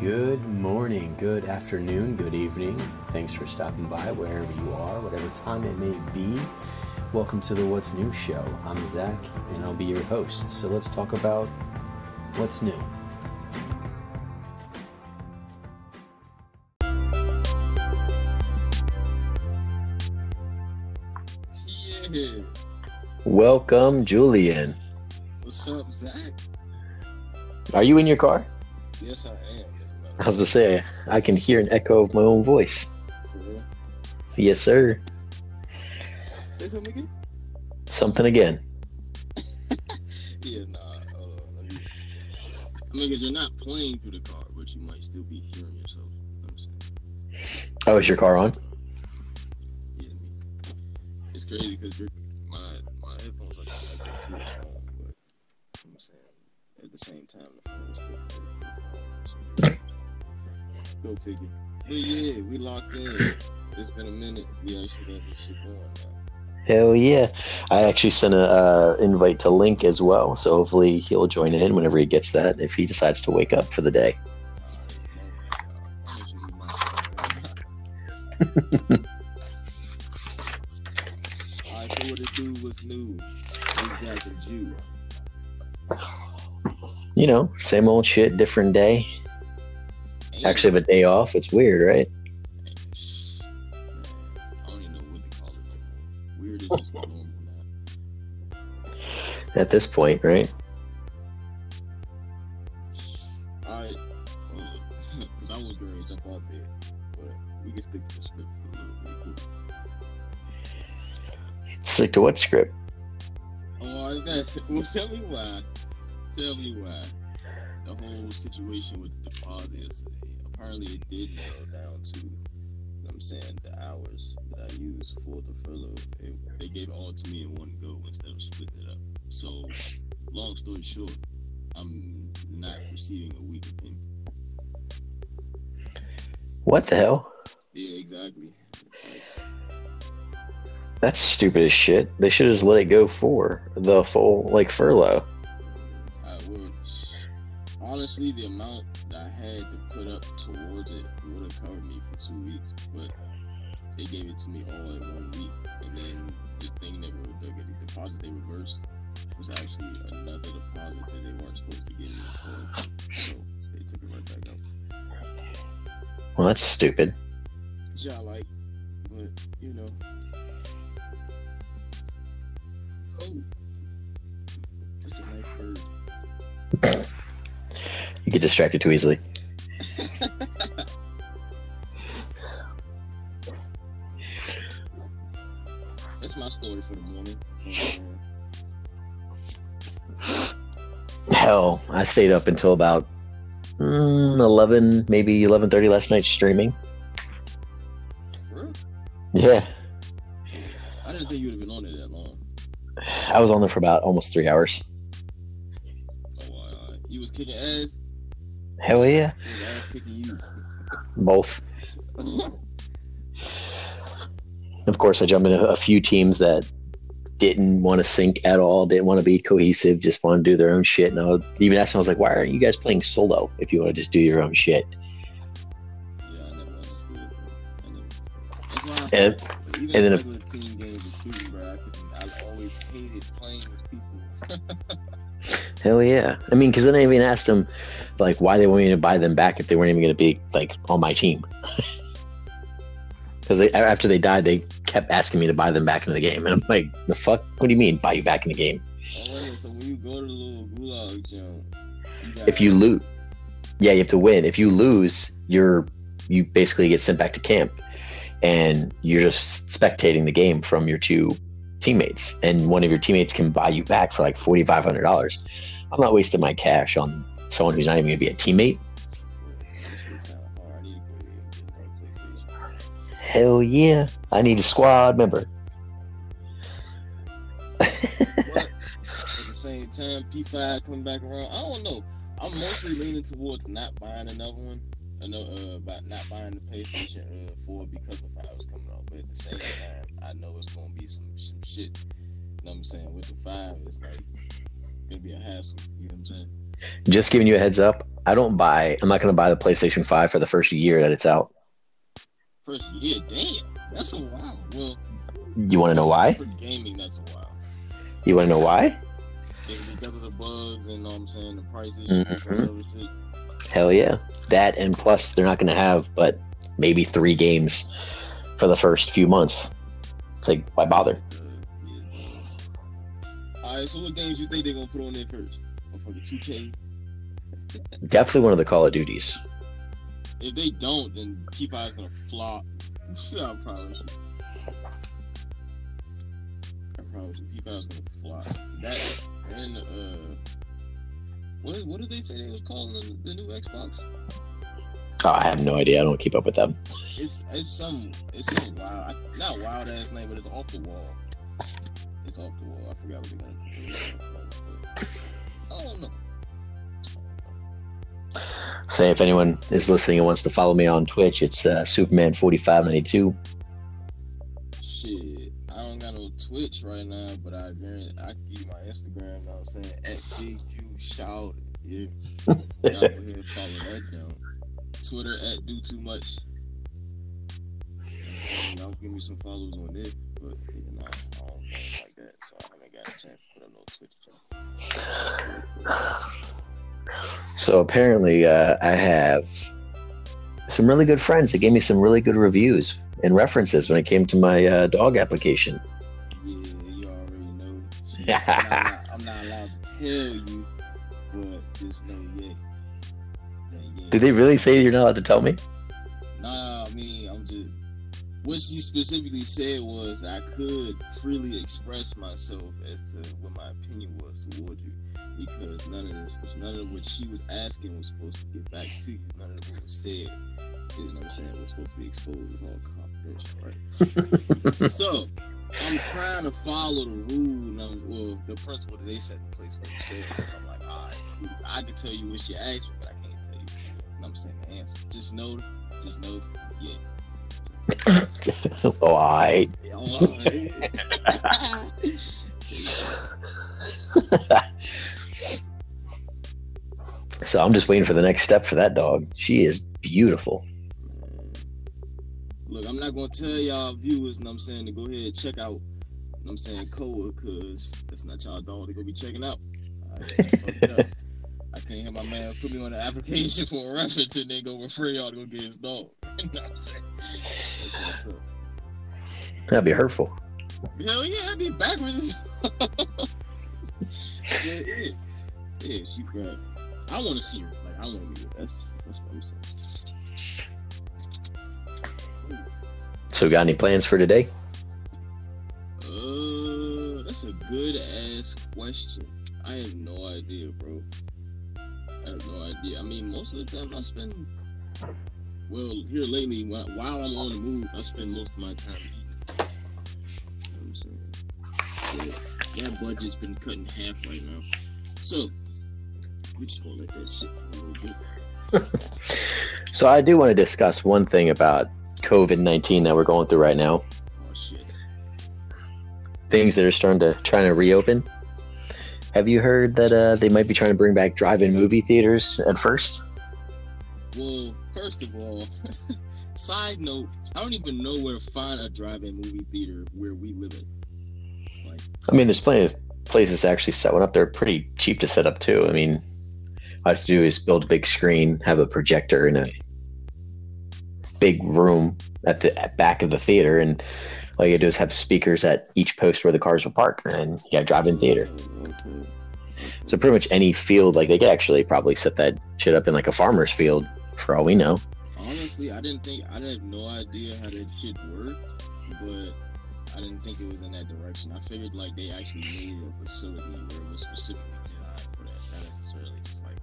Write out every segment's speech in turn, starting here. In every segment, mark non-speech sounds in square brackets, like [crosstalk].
Good morning, good afternoon, good evening. Thanks for stopping by wherever you are, whatever time it may be. Welcome to the What's New show. I'm Zach and I'll be your host. So let's talk about what's new. Yeah. Welcome, Julian. What's up, Zach? Are you in your car? Yes, I am. As a matter I was gonna say, I can hear an echo of my own voice. For. Yes, sir. Say something again? Something again. [laughs] Yeah, nah. Hold on. Let me... I mean, because you're not playing through the car, but you might still be hearing yourself. You know what I'm saying? Oh, is your car on? Yeah, I mean, it's crazy because my my headphones are connected to the phone, but you know what I'm saying at the same time the phone is still connected go figure. But yeah, we locked in. [clears throat] It's been a minute. We actually got this shit going now. Hell yeah! I actually sent a uh, invite to Link as well, so hopefully he'll join in whenever he gets that if he decides to wake up for the day. Alright, so what it do was new. Exactly, Jew. You know, same old shit, different day. Actually, have a day off. It's weird, right? I don't even know what to call it. Weird is just normal now. At this point, right? Alright, [laughs] because I was going to jump out there, but we can stick to the script for a little bit. Stick to what script? Oh, I bet. Well, [laughs] tell me why. Tell me why. The whole situation with the deposit yesterday. Apparently, it did narrow down to, you know what I'm saying, the hours that I used for the furlough. It, they gave it all to me in one go instead of splitting it up. So, long story short, I'm not receiving a week of payment. What the hell? Yeah, exactly. Like, That's stupid as shit. They should have just let it go for the full like furlough. Honestly, the amount that I had to put up towards it would have covered me for two weeks, but they gave it to me all in one week. And then the thing that were the, the deposit they reversed was actually another deposit that they weren't supposed to give me. For. So they took it right back up. Well, that's stupid. I like, but you know. Oh, that's a nice bird. You get distracted too easily. That's my story for the morning. Hell, I stayed up until about mm, eleven, maybe eleven thirty last night streaming. for real? Yeah, I didn't think you would have been on it that long. I was on there for about almost three hours. You was kicking ass. Hell yeah, You ass kicking you. both. Of course, I jumped into a few teams that didn't want to sync at all, didn't want to be cohesive, just want to do their own shit. And I would even asked them, I was like, why aren't you guys playing solo if you want to just do your own shit? yeah, I never understood I never understood. That's why. And, and then hell yeah. I mean, because then I even asked them, like, why they wanted me to buy them back if they weren't even going to be, like, on my team. [laughs] Because after they died, they kept asking me to buy them back into the game. And I'm like, the fuck? What do you mean, buy you back in the game? oh, so when you go to the little gulag jump, you if you lose yeah you have to win if you lose you're you basically get sent back to camp and you're just spectating the game from your two teammates and one of your teammates can buy you back for like $4500 i'm not wasting my cash on someone who's not even going to be a teammate hell yeah i need a squad member [laughs] at the same time, P5 coming back around. I don't know. I'm mostly leaning towards not buying another one. I know uh, about not buying the PlayStation uh, 4 because the 5 is coming out. But at the same time, I know it's gonna be some some shit. You know what I'm saying? With the 5, it's like gonna be a hassle. You know what I'm saying? Just giving you a heads up. I don't buy. I'm not going to buy the PlayStation Five for the first year that it's out. First year, damn, that's a while. Well, You want to know why? For gaming, that's a while. You want to know why? It's because of the bugs and know what I'm saying the prices. Mhm. Hell yeah. That and plus they're not going to have but maybe three games for the first few months. It's like why bother? Yeah. All right, so what games you think they're gonna put on there first? Motherfucking 2K. Definitely one of the Call of Duties. If they don't, then P5 is gonna flop. [laughs] I promise you. I promise you, P5 is gonna flop. That and uh, what what did they say they was calling the, the new Xbox? Oh, I have no idea. I don't keep up with them. It's it's some it's some wild not wild ass name, but it's off the wall. It's off the wall. I forgot what they're gonna it. I don't know. Say if anyone is listening and wants to follow me on Twitch, it's uh, Superman forty five ninety two. Shit, I don't got no Twitch right now, but I I keep my Instagram. You Know what I'm saying at Big Shout. Yeah, [laughs] y'all ahead follow that down. Twitter at Do Too Much. Y'all give me some follows on there, but you know, I don't do like that, so I haven't got a chance to put up no Twitch. So apparently, uh, I have some really good friends that gave me some really good reviews and references when it came to my uh, dog application. Yeah, you already know. [laughs] I'm, not, I'm not allowed to tell you, but just know, yeah. Did they really say you're not allowed to tell me? Nah, I mean, I'm just. What she specifically said was that I could freely express myself as to what my opinion was toward you, because none of this was none of what she was asking was supposed to get back to you. None of what was said, you know what I'm saying, was supposed to be exposed as all confidential, right? [laughs] so I'm trying to follow the rule, and I'm, well, the principle that they set in place for themselves. I'm like, all right. I can tell you what she asked me, but I can't tell you. And I'm saying the answer. Just know, just know, yeah. [laughs] oh, I. [laughs] yeah all right. [laughs] so I'm just waiting for the next step for that dog. She is beautiful. Look, I'm not gonna tell y'all viewers, and I'm saying to go ahead and check out. I'm saying Koa, cause that's not y'all dog to go be checking out. I. [laughs] I can't have my man put me on the application for a reference and then go refer y'all to go get his dog. [laughs] you know what I'm saying? That's messed up. That'd be hurtful. Hell yeah, I'd be backwards. [laughs] yeah, yeah, yeah. She bad. I want to see her. Like I want to meet her. That's that's what I'm saying. So, got any plans for today? Uh, that's a good ass question. I have no idea, bro. I have no idea. I mean, most of the time I spend, well, here lately, while I'm on the move, I spend most of my time. You know what I'm saying? Yeah, that budget's been cut in half right now. So, we just gonna let that sit for a little bit. [laughs] So, I do want to discuss one thing about COVID 19 that we're going through right now. Oh, shit. Things that are starting to trying to reopen. Have you heard that uh, they might be trying to bring back drive-in movie theaters at first? Well, first of all, [laughs] side note, I don't even know where to find a drive-in movie theater where we live in. Like, I mean, there's plenty of places to actually set one up. They're pretty cheap to set up too. I mean, all I have to do is build a big screen, have a projector in a big room at the at back of the theater, and all you do is have speakers at each post where the cars will park, and have drive-in theater. So pretty much any field, like they could actually probably set that shit up in like a farmer's field, for all we know. Honestly, I didn't think I had no idea how that shit worked, but I didn't think it was in that direction. I figured like they actually made a facility where it was specifically designed for that, not necessarily just like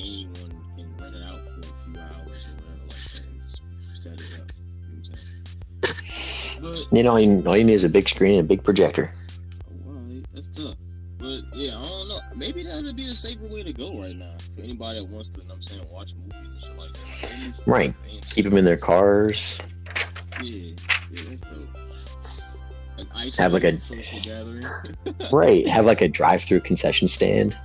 anyone can rent it out for a few hours or whatever like that set it up. You know what I'm? But You know, all you, all you need is a big screen and a big projector. Well, that's tough. But yeah, I don't know. Maybe that would be a safer way to go right now for anybody that wants to. you know what I'm saying watch movies and shit like that. Movies- Right. Keep them in their cars. Yeah, yeah. Have like a- social gathering. [laughs] Right. Have like a drive-through concession stand.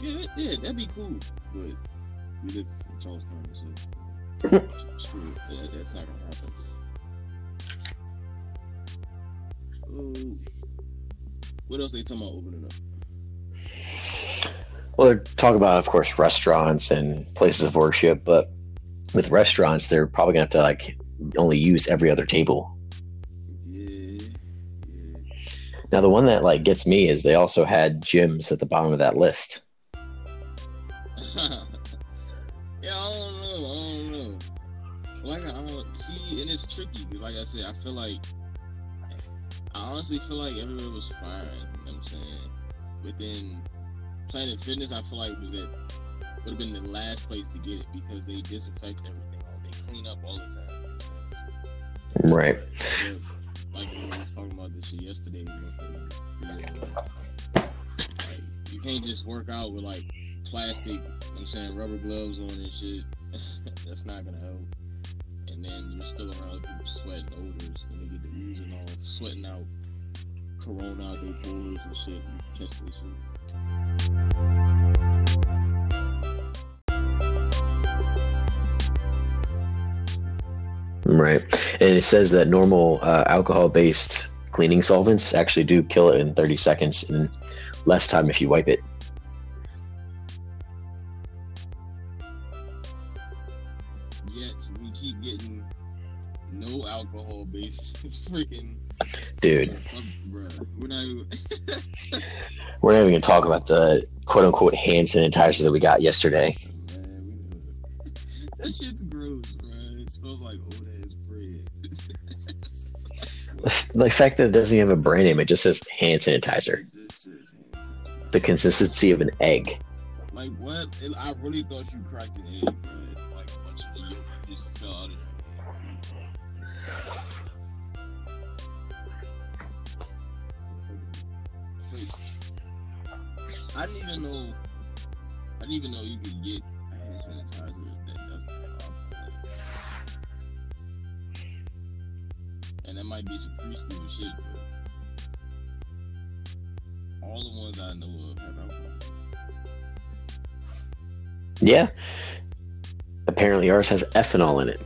Yeah, yeah, that'd be cool. But we live in Charles County, so [laughs] screw it. Yeah, that's not gonna happen. Oh, what else they talking about opening up? Well, they're talking about, of course, restaurants and places of worship, but with restaurants, they're probably gonna have to like only use every other table. Yeah, yeah. Now, the one that like gets me is they also had gyms at the bottom of that list. It's tricky. Like I said, I feel like I honestly feel like everywhere was fine. You know what I'm saying? But then Planet Fitness, I feel like was at would have been the last place to get it because they disinfect everything. They clean up all the time. You know what I'm saying? Right. Like we were talking about this shit yesterday. You, know, like, you can't just work out with like plastic. You know what I'm saying rubber gloves on and shit. [laughs] That's not gonna help. And then you're still around people sweating odors, and they get the oozing off, sweating out corona out their pores and shit. You catch this shit. Right. And it says that normal uh, alcohol based cleaning solvents actually do kill it in 30 seconds and less time if you wipe it. Freaking Dude. We're not even. [laughs] we're not even going to talk about the quote unquote hand sanitizer that we got yesterday. Oh, man, that shit's gross, bro. It smells like old ass bread. The fact that it doesn't even have a brand name, it just says hand sanitizer. Says hand The consistency of an egg. Like what? I really thought you cracked an egg, bro. Like a bunch of the yolk just fell out I didn't even know. I didn't even know you could get a hand sanitizer that doesn't have alcohol. And that might be some preschool shit, but all the ones I know of have alcohol. Yeah. Apparently ours has ethanol in it.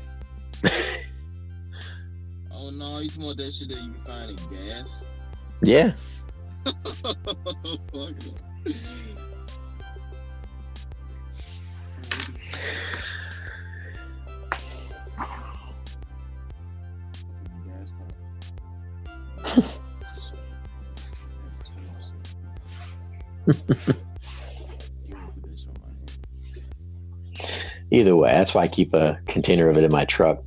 Oh no, you talking about that shit that you can find in gas? Yeah. Either way, that's why I keep a container of it in my truck.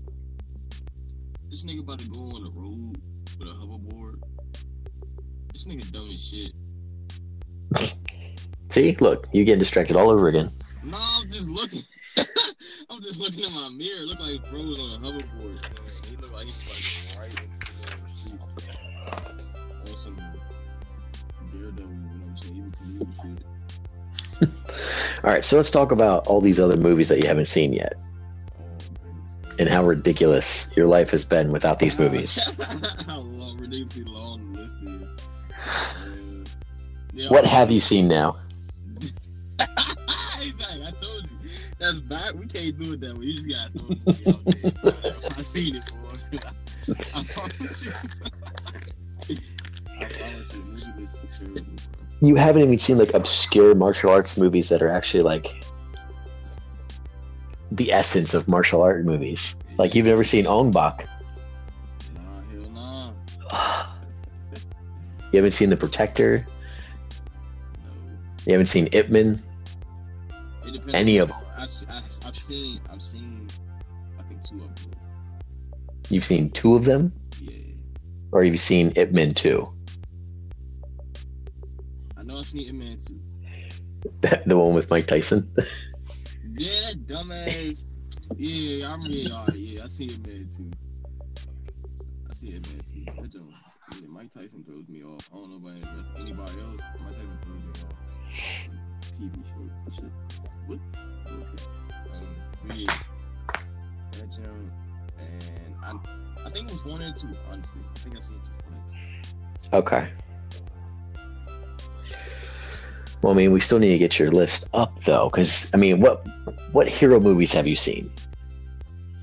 See, look, you get distracted all over again. No, I'm just looking. [laughs] I'm just looking in my mirror. It look like bro was on a hoverboard. He look like he's like right into the street. On some daredevil, you know what I'm saying? Evil Knievel shit. All right, so let's talk about all these other movies that you haven't seen yet Oh, and how ridiculous your life has been without these movies. [laughs] How long, ridiculously long the list is. Yeah, What have you seen now? That's back. We can't do it that way. You just gotta throw it out there. I've seen it before. [laughs] I promise you. I promise you, it's terrible. You haven't even seen like obscure martial arts movies that are actually like the essence of martial art movies. Like you've never seen Ong Bak. Nah, nah. You haven't seen The Protector. No. You haven't seen Ip Man. Any of of I, have seen. I've seen. I think two of them. You've seen two of them, Yeah. or you've seen Ip Man 2, I know I've seen Ip Man too. [laughs] the one with Mike Tyson. [laughs] Yeah, that dumbass. yeah, I'm really alright. Yeah, I see it man too. I see it man too. That joke. Yeah, Mike Tyson throws me off. I don't know about anybody else. Mike Tyson throws me off. TV show shit. What? Okay. Um, yeah, that joke. And I, I think it was one and two. Honestly, I think I seen just one and two. Okay. Well, I mean, we still need to get your list up though, because I mean, what what hero movies have you seen?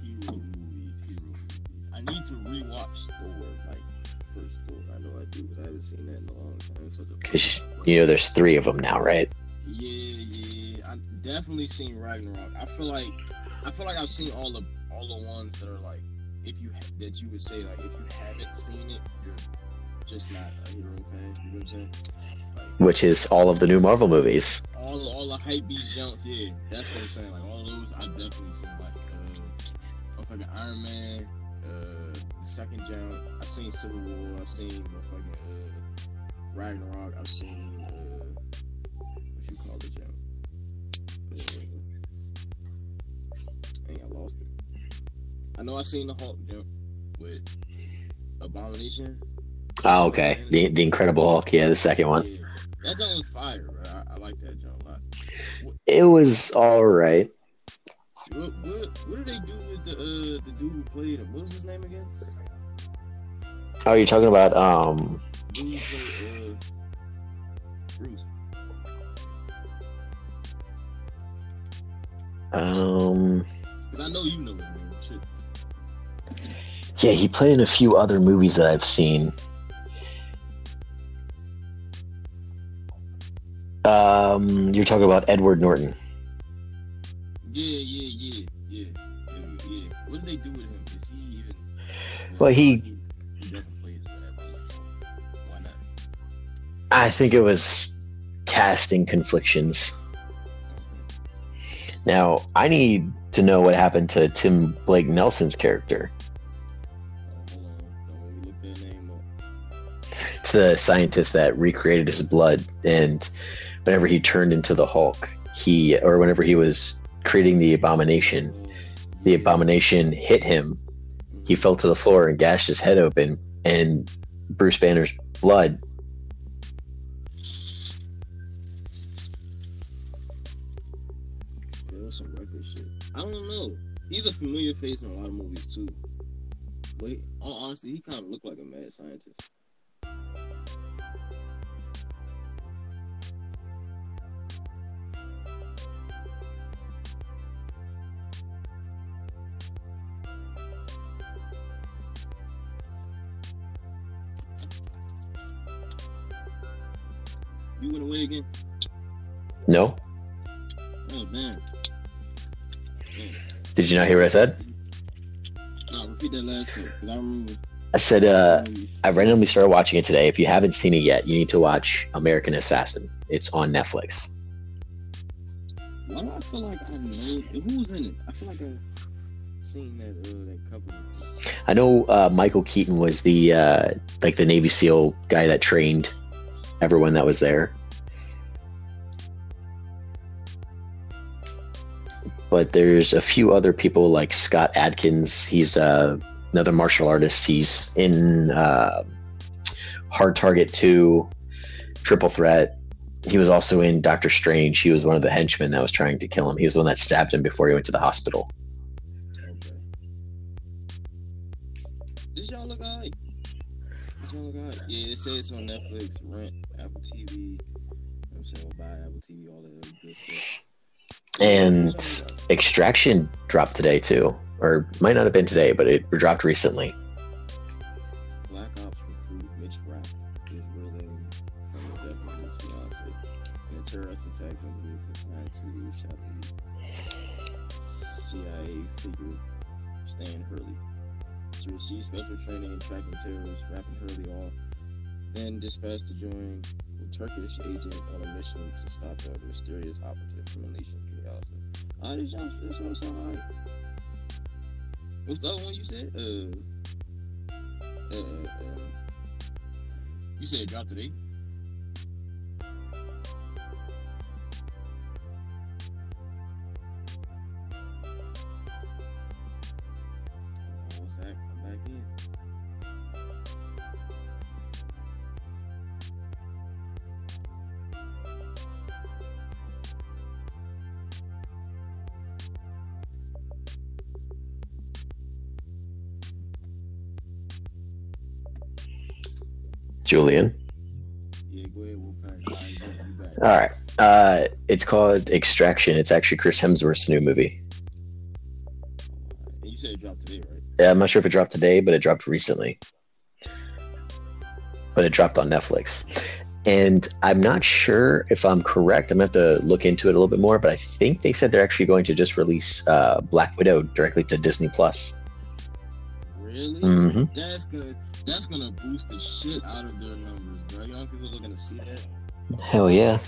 Hero movies, hero movies. I need to rewatch Thor, like first Thor. I know I do, but I haven't seen that in a long time. So Because you know, there's three of them now, right? Yeah, yeah. I definitely seen Ragnarok. I feel like I feel like I've seen all the all the ones that are like if you ha- that you would say like if you haven't seen it, you're just not a hero fan. You know what I'm saying? Like Which is all of the new Marvel movies. all all the hype beast jumps, yeah. That's what I'm saying. Like all those I've definitely seen like uh motherfucking Iron Man, uh the second jump, I've seen Civil War, I've seen motherfucking uh Ragnarok, I've seen uh I know I seen the Hulk jump with Abomination. Oh, okay. The the Incredible Hulk, yeah, the second one. Yeah. That jump was fire, bro. I, I like that jump a lot. It was all right. What, what, what did they do with the uh, the dude who played him? What was his name again? Oh, you're talking about um uh, Bruce. um Because I know you know his name. Shit. Yeah, he played in a few other movies that I've seen. Um, you're talking about Edward Norton. Yeah, yeah, yeah, yeah, yeah. What did they do with him? Is he even? Well, he- he, he doesn't play as. Why not? I think it was casting conflictions. Now, I need to know what happened to Tim Blake Nelson's character. The scientist that recreated his blood, and whenever he turned into the Hulk, he or whenever he was creating the abomination, the abomination hit him. He fell to the floor and gashed his head open, and Bruce Banner's blood. I don't know. He's a familiar face in a lot of movies too. But all he kind of looked like a mad scientist. Away again? No, Oh damn. did you not hear what I said? No, repeat that last part because I remember. I said uh. I randomly started watching it today. If you haven't seen it yet, you need to watch American Assassin. It's on Netflix. Why do I feel like I know who was in it? I feel like I've seen that uh, that couple. I know uh, Michael Keaton was the uh, like the Navy SEAL guy that trained everyone that was there. But there's a few other people like Scott Adkins. He's uh, another martial artist. He's in uh, Hard Target 2, Triple Threat. He was also in Doctor Strange. He was one of the henchmen that was trying to kill him. He was the one that stabbed him before he went to the hospital. This y'all look alright. This y'all look. Yeah, it says on Netflix, Rent, Apple TV. I'm saying, buy Apple TV, all that good stuff. And. Extraction dropped today too, or might not have been today, but it dropped recently. Black Ops recruit Mitch Rapp is reeling from the death of his fiance. In a terrorist attack when he was assigned to the shot the CIA figure Stan Hurley. To receive special training in tracking terrorists, Rapp and Hurley all then dispatched to join a Turkish agent on a mission to stop a mysterious operative from the nation chaos. This y'all, this y'all sound alright. What's the other one you said? Uh, uh, uh, you said dropped today? Julian. Yeah, go ahead, Wolfpack. All right, back. All right. Uh, it's called Extraction. It's actually Chris Hemsworth's new movie. You said it dropped today, right? Yeah, I'm not sure if it dropped today, but it dropped recently. But it dropped on Netflix. And I'm not sure if I'm correct. I'm going to have to look into it a little bit more, but I think they said they're actually going to just release uh, Black Widow directly to Disney Plus. Really? hmm That's gonna that's gonna boost the shit out of their numbers, bro. You know people are gonna see that. Hell yeah.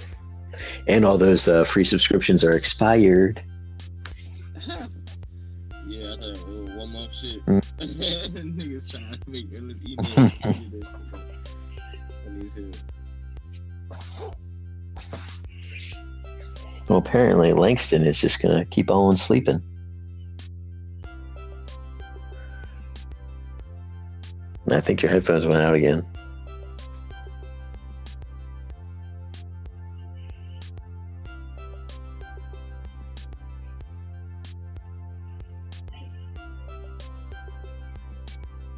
And all those uh, free subscriptions are expired. [laughs] yeah, I thought oh, one month shit. Mm. [laughs] Niggas trying to make endless [laughs] emails. and these here. Well, apparently Langston is just to keep on sleeping. I think your headphones went out again.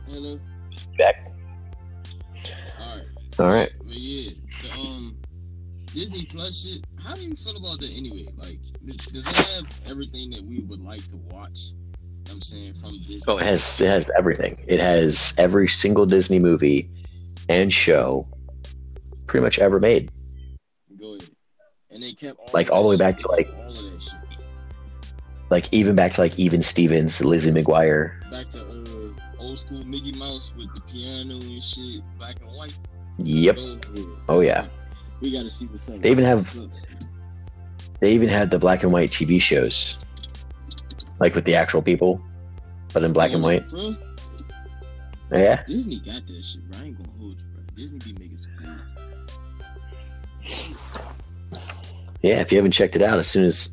Hello. Back. All right. All right. But yeah, the um Disney Plus shit. How do you feel about that anyway? Like, does does it have everything that we would like to watch? Know I'm saying from Disney. Oh, it has it has everything. It has every single Disney movie and show pretty much ever made. Go ahead. And they kept all Like, all the way back to, like- all of that shit. Like even back to like even Stevens, Lizzie McGuire. Back to uh old school Mickey Mouse with the piano and shit, black and white. Yep. Oh yeah. We gotta see what's up. They even have- They even had the black and white TV shows. Like with the actual people, but in black and Oh, white. bro, Yeah. Disney got that shit, bro. I ain't gonna hold you, bro. Disney be making some. Yeah, if you haven't checked it out, as soon as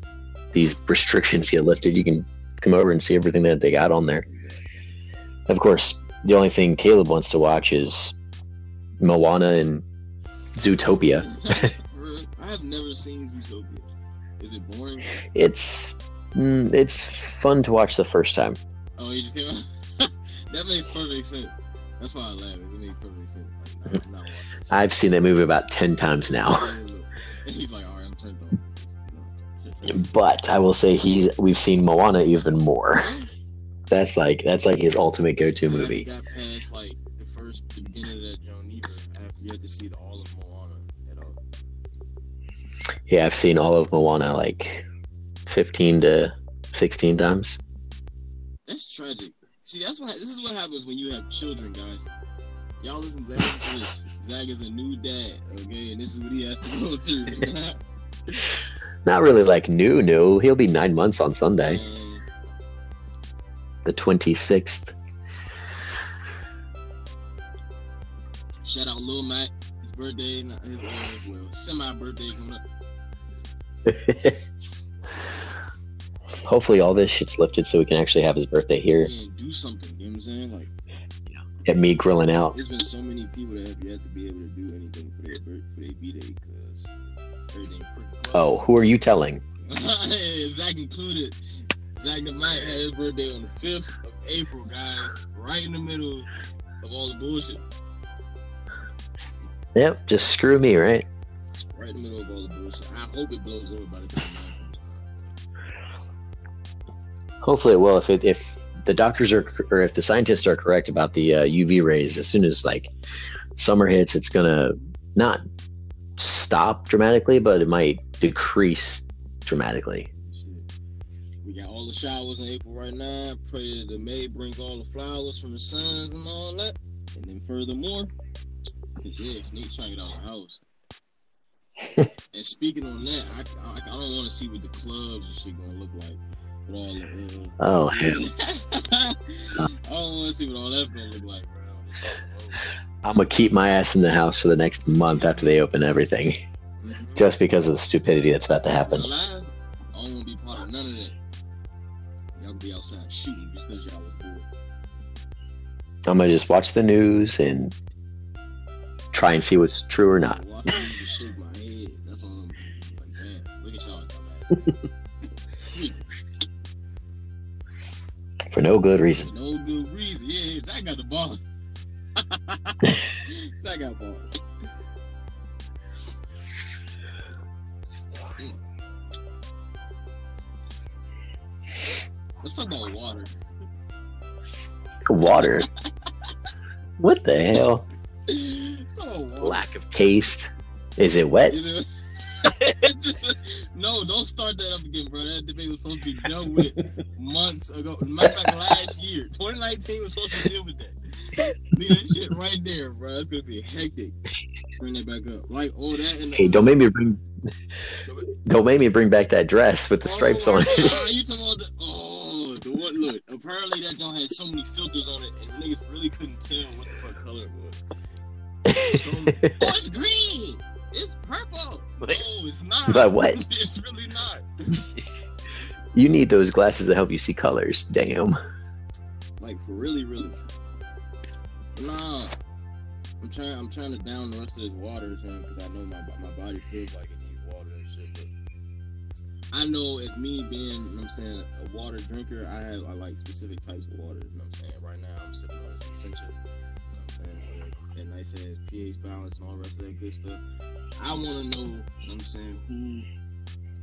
these restrictions get lifted, you can come over and see everything that they got on there. Of course, the only thing Caleb wants to watch is Moana and Zootopia. [laughs] I have never seen Zootopia. Is it boring? It's mm, it's fun to watch the first time. Oh, you just [laughs] that makes perfect sense. That's why I laugh. It makes perfect sense. Like, nah, I'm not watching this. [laughs] I've seen that movie about ten times now, [laughs] he's like, all right, I'm turned on. but I will say he's we've seen Moana even more. That's like that's like his ultimate go-to movie. Got past like the first beginning of that Joan either. I have yet to see all of Moana at all. Yeah, I've seen all of Moana like fifteen to sixteen times. That's tragic. See, that's what this is what happens when you have children, guys. Y'all listen, to this. Zach is a new dad, okay, and this is what he has to go through. [laughs] Not really like new, new. He'll be nine months on Sunday, And the twenty sixth. shout out Lil Mac, his birthday, his uh, well, semi birthday coming up. [laughs] Hopefully, all this shit's lifted so we can actually have his birthday here And do something. You know what I'm saying? Like, at me grilling out. there's been so many people that have yet to be able to do anything for their birth, for their b day because everything freaking closed. Oh, who are you telling? [laughs] Zach included. Zach the Mike had his birthday on the 5th of April, guys. Right in the middle of all the bullshit. Yep, just screw me, right? Right in the middle of all the bullshit. I hope it blows over by the time Mike comes around. Hopefully, it will. If it, if the doctors are or if the scientists are correct about the uh, UV rays, as soon as like summer hits, it's gonna not stop dramatically, but it might decrease dramatically. We got all the showers in April right now. Pray that the May brings all the flowers from the suns and all that. And then furthermore, yeah, Snake's trying to get out of the house. [laughs] and speaking on that, I, I, I don't want to see what the clubs and shit gonna look like. With all the, uh, Oh [laughs] hell! I don't want to see what all that's gonna look like, bro. It's all over. I'm gonna keep my ass in the house for the next month after they open everything, Mhm. just because of the stupidity that's about to happen. I don't want to be part of none of that. Y'all be outside shooting because y'all was bored. I'm gonna just watch the news and try and see what's true or not. for no good reason. No good reason. Yeah, Zach got the ball. [laughs] Zach got ball. Let's talk about water. Water. what the hell? Lack of taste. Is it wet? Is it- [laughs] no, don't start that up again, bro. That debate was supposed to be done with months ago. Matter of fact, last year, 2019 was supposed to deal with that. Leave that shit right there, bro. It's gonna be hectic. Bring that back up. Like all that and Hey, don't make me bring. Don't make me bring back that dress with the oh, stripes oh on it. You [laughs] talking about the oh the one look. Apparently that joint had so many filters on it and niggas really couldn't tell what the fuck color it was. So, [laughs] oh it's green! It's purple! No, it's not. But what? [laughs] It's really not. [laughs] you need those glasses to help you see colors. Damn. Like for really, really. Nah. I'm trying I'm trying to down the rest of this water because I know my my body feels like it needs water and shit. But I know as me being, you know what I'm saying, a water drinker, I have, I like specific types of water, you know what I'm saying? Right now I'm sipping on this essential, you know what I'm saying? That nice ass pH balance and all the rest of that good stuff. I wanna know, you know what I'm saying, who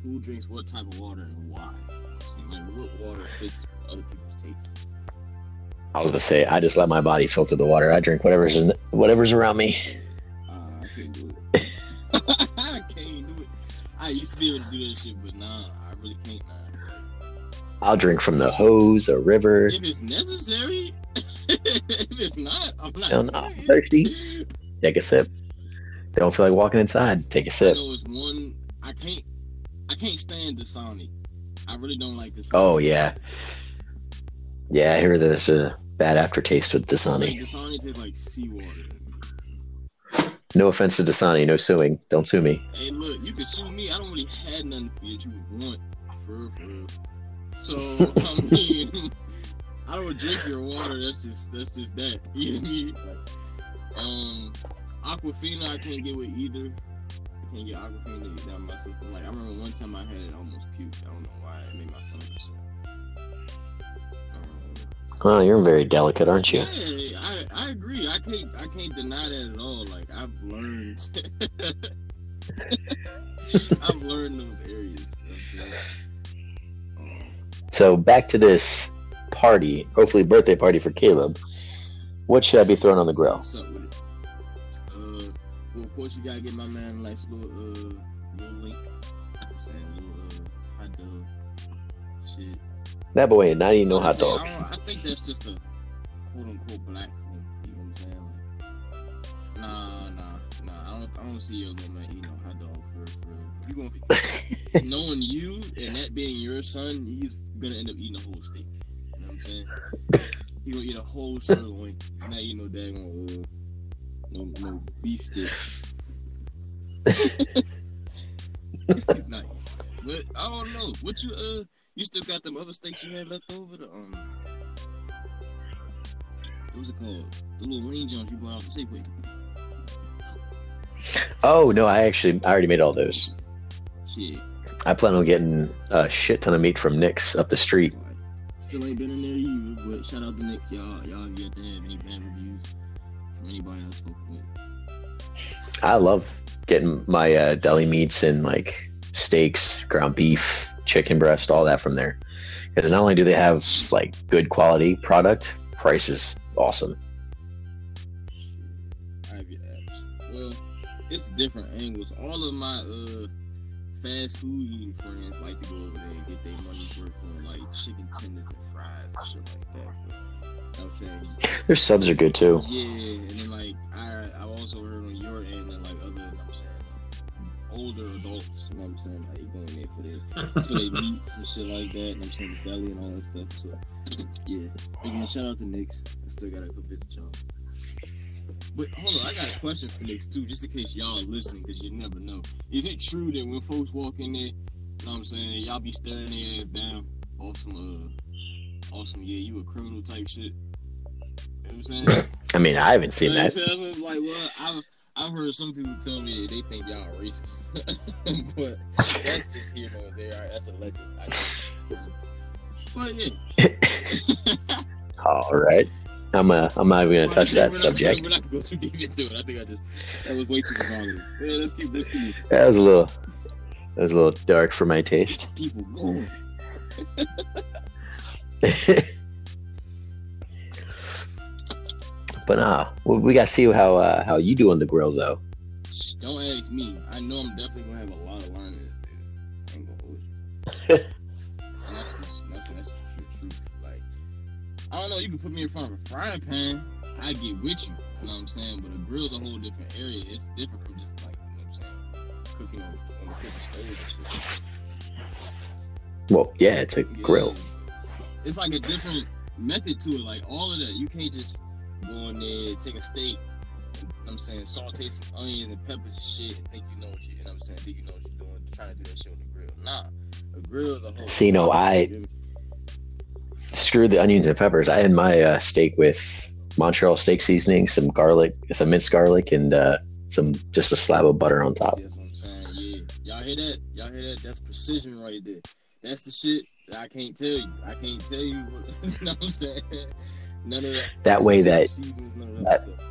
who drinks what type of water and why. You know I'm saying? Like what water fits other people's taste. I was gonna say I just let my body filter the water. I drink whatever's in, whatever's around me. Uh, I can't do it. [laughs] [laughs] I can't do it. I used to be able to do that shit, but nah, I really can't now. I'll drink from the hose, a river. If it's necessary, [laughs] [laughs] if it's not, I'm not. Hell no, I'm thirsty. Take a sip. Don't feel like walking inside. Take a sip. know it's one. I can't. I can't stand the Dasani. I really don't like this. Oh yeah, yeah. I hear there's a bad aftertaste with Like, Dasani. Dasani tastes like seawater. No offense to Dasani, no suing. Don't sue me. Hey, look, you can sue me. I don't really have nothing for you that you would want. For real, for real. So [laughs] I mean, I don't drink your water. That's just that's just that. [laughs] You know what I mean? Like, um, Aquafina, I can't get with either. I can't get Aquafina down my system. Like I remember one time I had it, almost puked. I don't know why. It made my stomach upset. Um, Oh, you're very delicate, aren't you? yeah, I, I agree. I can't I can't deny that at all. Like I've learned [laughs] I've learned those areas. So back to this party, hopefully birthday party for Caleb. What should I be throwing on the grill? What's up with it? Uh, well, of course you gotta get my man a nice little uh little link. I'm saying little uh hot dog shit. That boy ain't not eating no hot saying, dogs. I, I think that's just a quote unquote black thing. You know what I'm saying? Like, nah, nah, nah. I don't, I don't see your little man eating no hot dog for, for you gonna [laughs] knowing you and that being your son, he's gonna end up eating a whole steak. Saying? He gonna eat a whole sirloin. now you know no daggone uh, no no beef [laughs] not. But I don't know. What you uh you still got them other steaks you had left over? The um what was it called? The little lean joints you bought off the Safeway. Oh no, I actually I already made all those. Shit. I plan on getting a shit ton of meat from Nick's up the street. Still ain't been in there either, but shout out to Nick's, y'all. Y'all have yet to have any bad reviews from anybody I spoke with. I love getting my uh, deli meats and like steaks, ground beef, chicken breast, all that from there. Because not only do they have like good quality product, price is awesome. I have your apps. Well, it's different angles. All of my uh fast food eating friends like to go over there and get their money's worth on like chicken tenders and fries and shit like that. But, you know I'm saying? Their subs are good too. Yeah, and then like I I also heard on your end that like other, you know I'm saying, older adults, you know what I'm saying, like going there for this for their meats and shit like that, you know what I'm saying, the belly and all that stuff. So yeah. Again, shout out to Nick's. I still gotta go visit y'all. But hold on, I got a question for Nick's too, just in case y'all are listening, because you never know. Is it true that when folks walk in there, you know what I'm saying, y'all be staring their ass down, awesome, uh, awesome, yeah, you a criminal type shit? You know what I'm saying? [laughs] I mean, I haven't seen Like, that. so like, well, I've, I've heard some people tell me they think y'all are racist, [laughs] but that's just here nor there. That's alleged. I guess. But yeah, [laughs] All right. I'm uh, I'm not even gonna touch We're that not- subject. We're not gonna go too deep into it. I think I just that was way too provocative. Yeah, let's keep let's keep That was a little that was a little dark for my taste. people going. [laughs] but nah, we, we gotta see how uh, how you do on the grill though. Don't ask me. I know I'm definitely gonna have a lot of learning. [laughs] I don't know. You can put me in front of a frying pan. I get with you. You know what I'm saying? But a grill's a whole different area. It's different from just like you know what I'm saying, cooking on, on the cooking stove and shit. Well, yeah, it's a Yeah. grill. It's like a different method to it. Like all of that, you can't just go in there, take a steak. you know what I'm saying saute some onions and peppers and shit, and think you know what you, you know what I'm saying, think you know what you're doing, trying to do that shit on the grill. Nah, a grill is a whole. See, no, I- me? Screw the onions and peppers. I had my uh, steak with Montreal steak seasoning, some garlic, some minced garlic, and uh, some just a slab of butter on top. I'm saying. Yeah, y'all hear that? Y'all hear that? That's precision right there. That's the shit that I can't tell you. I can't tell you. What, [laughs] you know what I'm saying? None of that. That way that- seasons, none of that, that- stuff.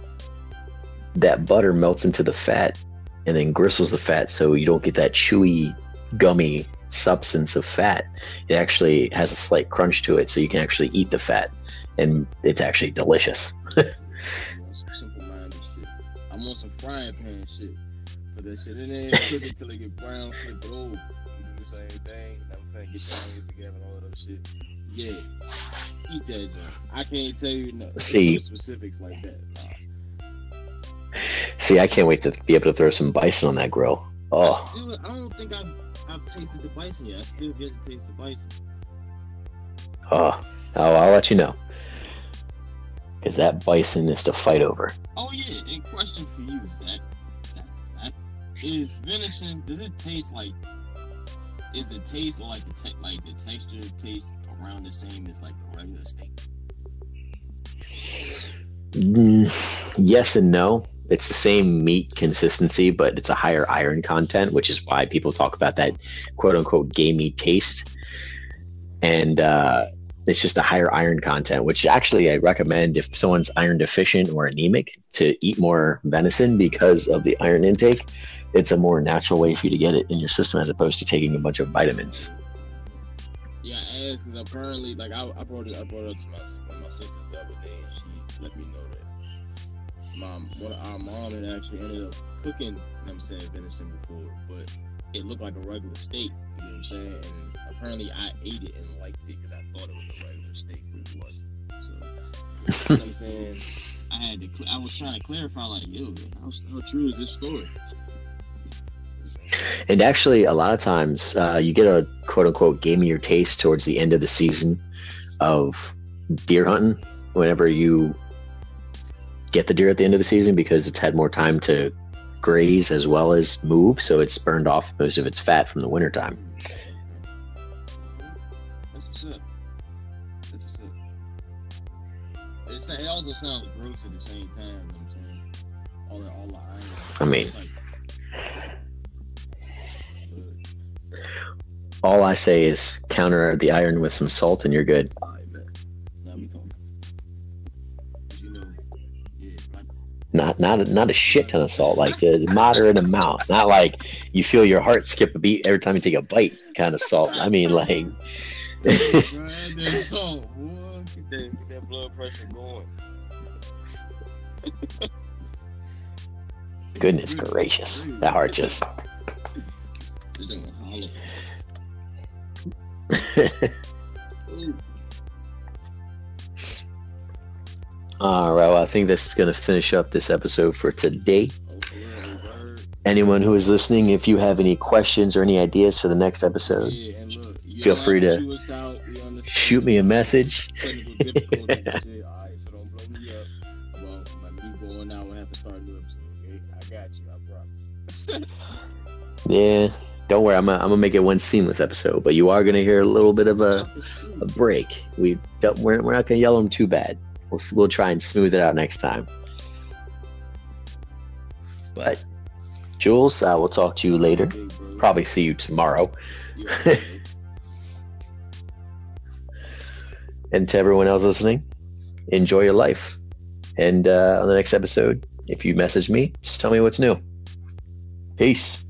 That butter melts into the fat and then gristles the fat, so you don't get that chewy, gummy substance of fat. It actually has a slight crunch to it, so you can actually eat the fat, and it's actually delicious. [laughs] simple minded shit. I'm on some frying pan shit. Put that shit in there, [laughs] cook it till it get brown, flip it over. You do the same thing. You know what I'm saying? Get your together and all of that shit. Yeah. Eat that junk. I can't tell you no See. specifics like that. Nah. See, I can't wait to be able to throw some bison on that grill. I Oh, still I don't think I've I've tasted the bison yet. I still get to taste the bison. oh, oh I'll let you know. Because that bison is to fight over. Oh yeah, and question for you, Zach. Zach, Zach. Is venison does it taste like is the taste or like the te- like the texture taste around the same as like a regular steak? Mm, yes and no. It's the same meat consistency, but it's a higher iron content, which is why people talk about that quote unquote gamey taste. And uh, it's just a higher iron content, which actually I recommend if someone's iron deficient or anemic to eat more venison because of the iron intake. It's a more natural way for you to get it in your system as opposed to taking a bunch of vitamins. Yeah, because apparently, like I, I brought it, I brought it up to my my sister the other day, and she let me know that mom, one our mom had actually ended up cooking. You know what I'm saying venison before, but it looked like a regular steak. You know what I'm saying? And apparently, I ate it and liked it because I thought it was a regular steak, but it wasn't. So, you know what I'm saying? I had to. I was trying to clarify, like, yo, how, how true is this story? And actually, a lot of times uh, you get a quote unquote game of your taste towards the end of the season of deer hunting whenever you get the deer at the end of the season because it's had more time to graze as well as move. So it's burned off most of its fat from the wintertime. That's what's up. That's what's up. It, it also sounds gross at the same time. You know what I'm saying? All the, all the iron. I mean- like- All I say is counter the iron with some salt and you're good. Not not a, not a shit ton of salt, like a moderate amount. Not like you feel your heart skip a beat every time you take a bite kind of salt. I mean, like [laughs] that salt, boy. Get that, get that blood pressure going. [laughs] goodness gracious, that heart just. [laughs] All right, well, I think this is going to finish up this episode for today. For real, word. Anyone who is listening, if you have any questions or any ideas for the next episode, Yeah, look, Feel free to out. Shoot me a message. [laughs] Technical difficulties and shit. All right, so don't blow me up. Well, my me going out, we'll have to start a new episode. Okay, I got you. I promise. [laughs] Yeah, don't worry, I'm gonna, make it one seamless episode, but you are gonna hear a little bit of a, Chop the screw. a break. We don't, we're, we're not gonna yell them too bad. We'll we'll try and smooth it out next time. But Jules, I will talk to you later. Probably see you tomorrow. [laughs] And to everyone else listening, enjoy your life. And uh, on the next episode, if you message me, just tell me what's new. Peace.